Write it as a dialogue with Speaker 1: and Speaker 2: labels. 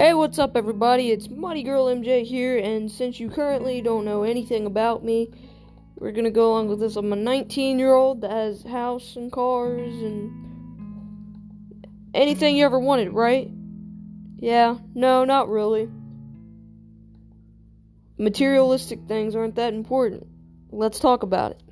Speaker 1: Hey, what's up, everybody? It's Muddy Girl MJ here, and since you currently don't know anything about me, we're gonna go along with this. I'm a 19 year old that has house and cars and anything you ever wanted, right? Yeah, no, not really. Materialistic things aren't that important. Let's talk about it.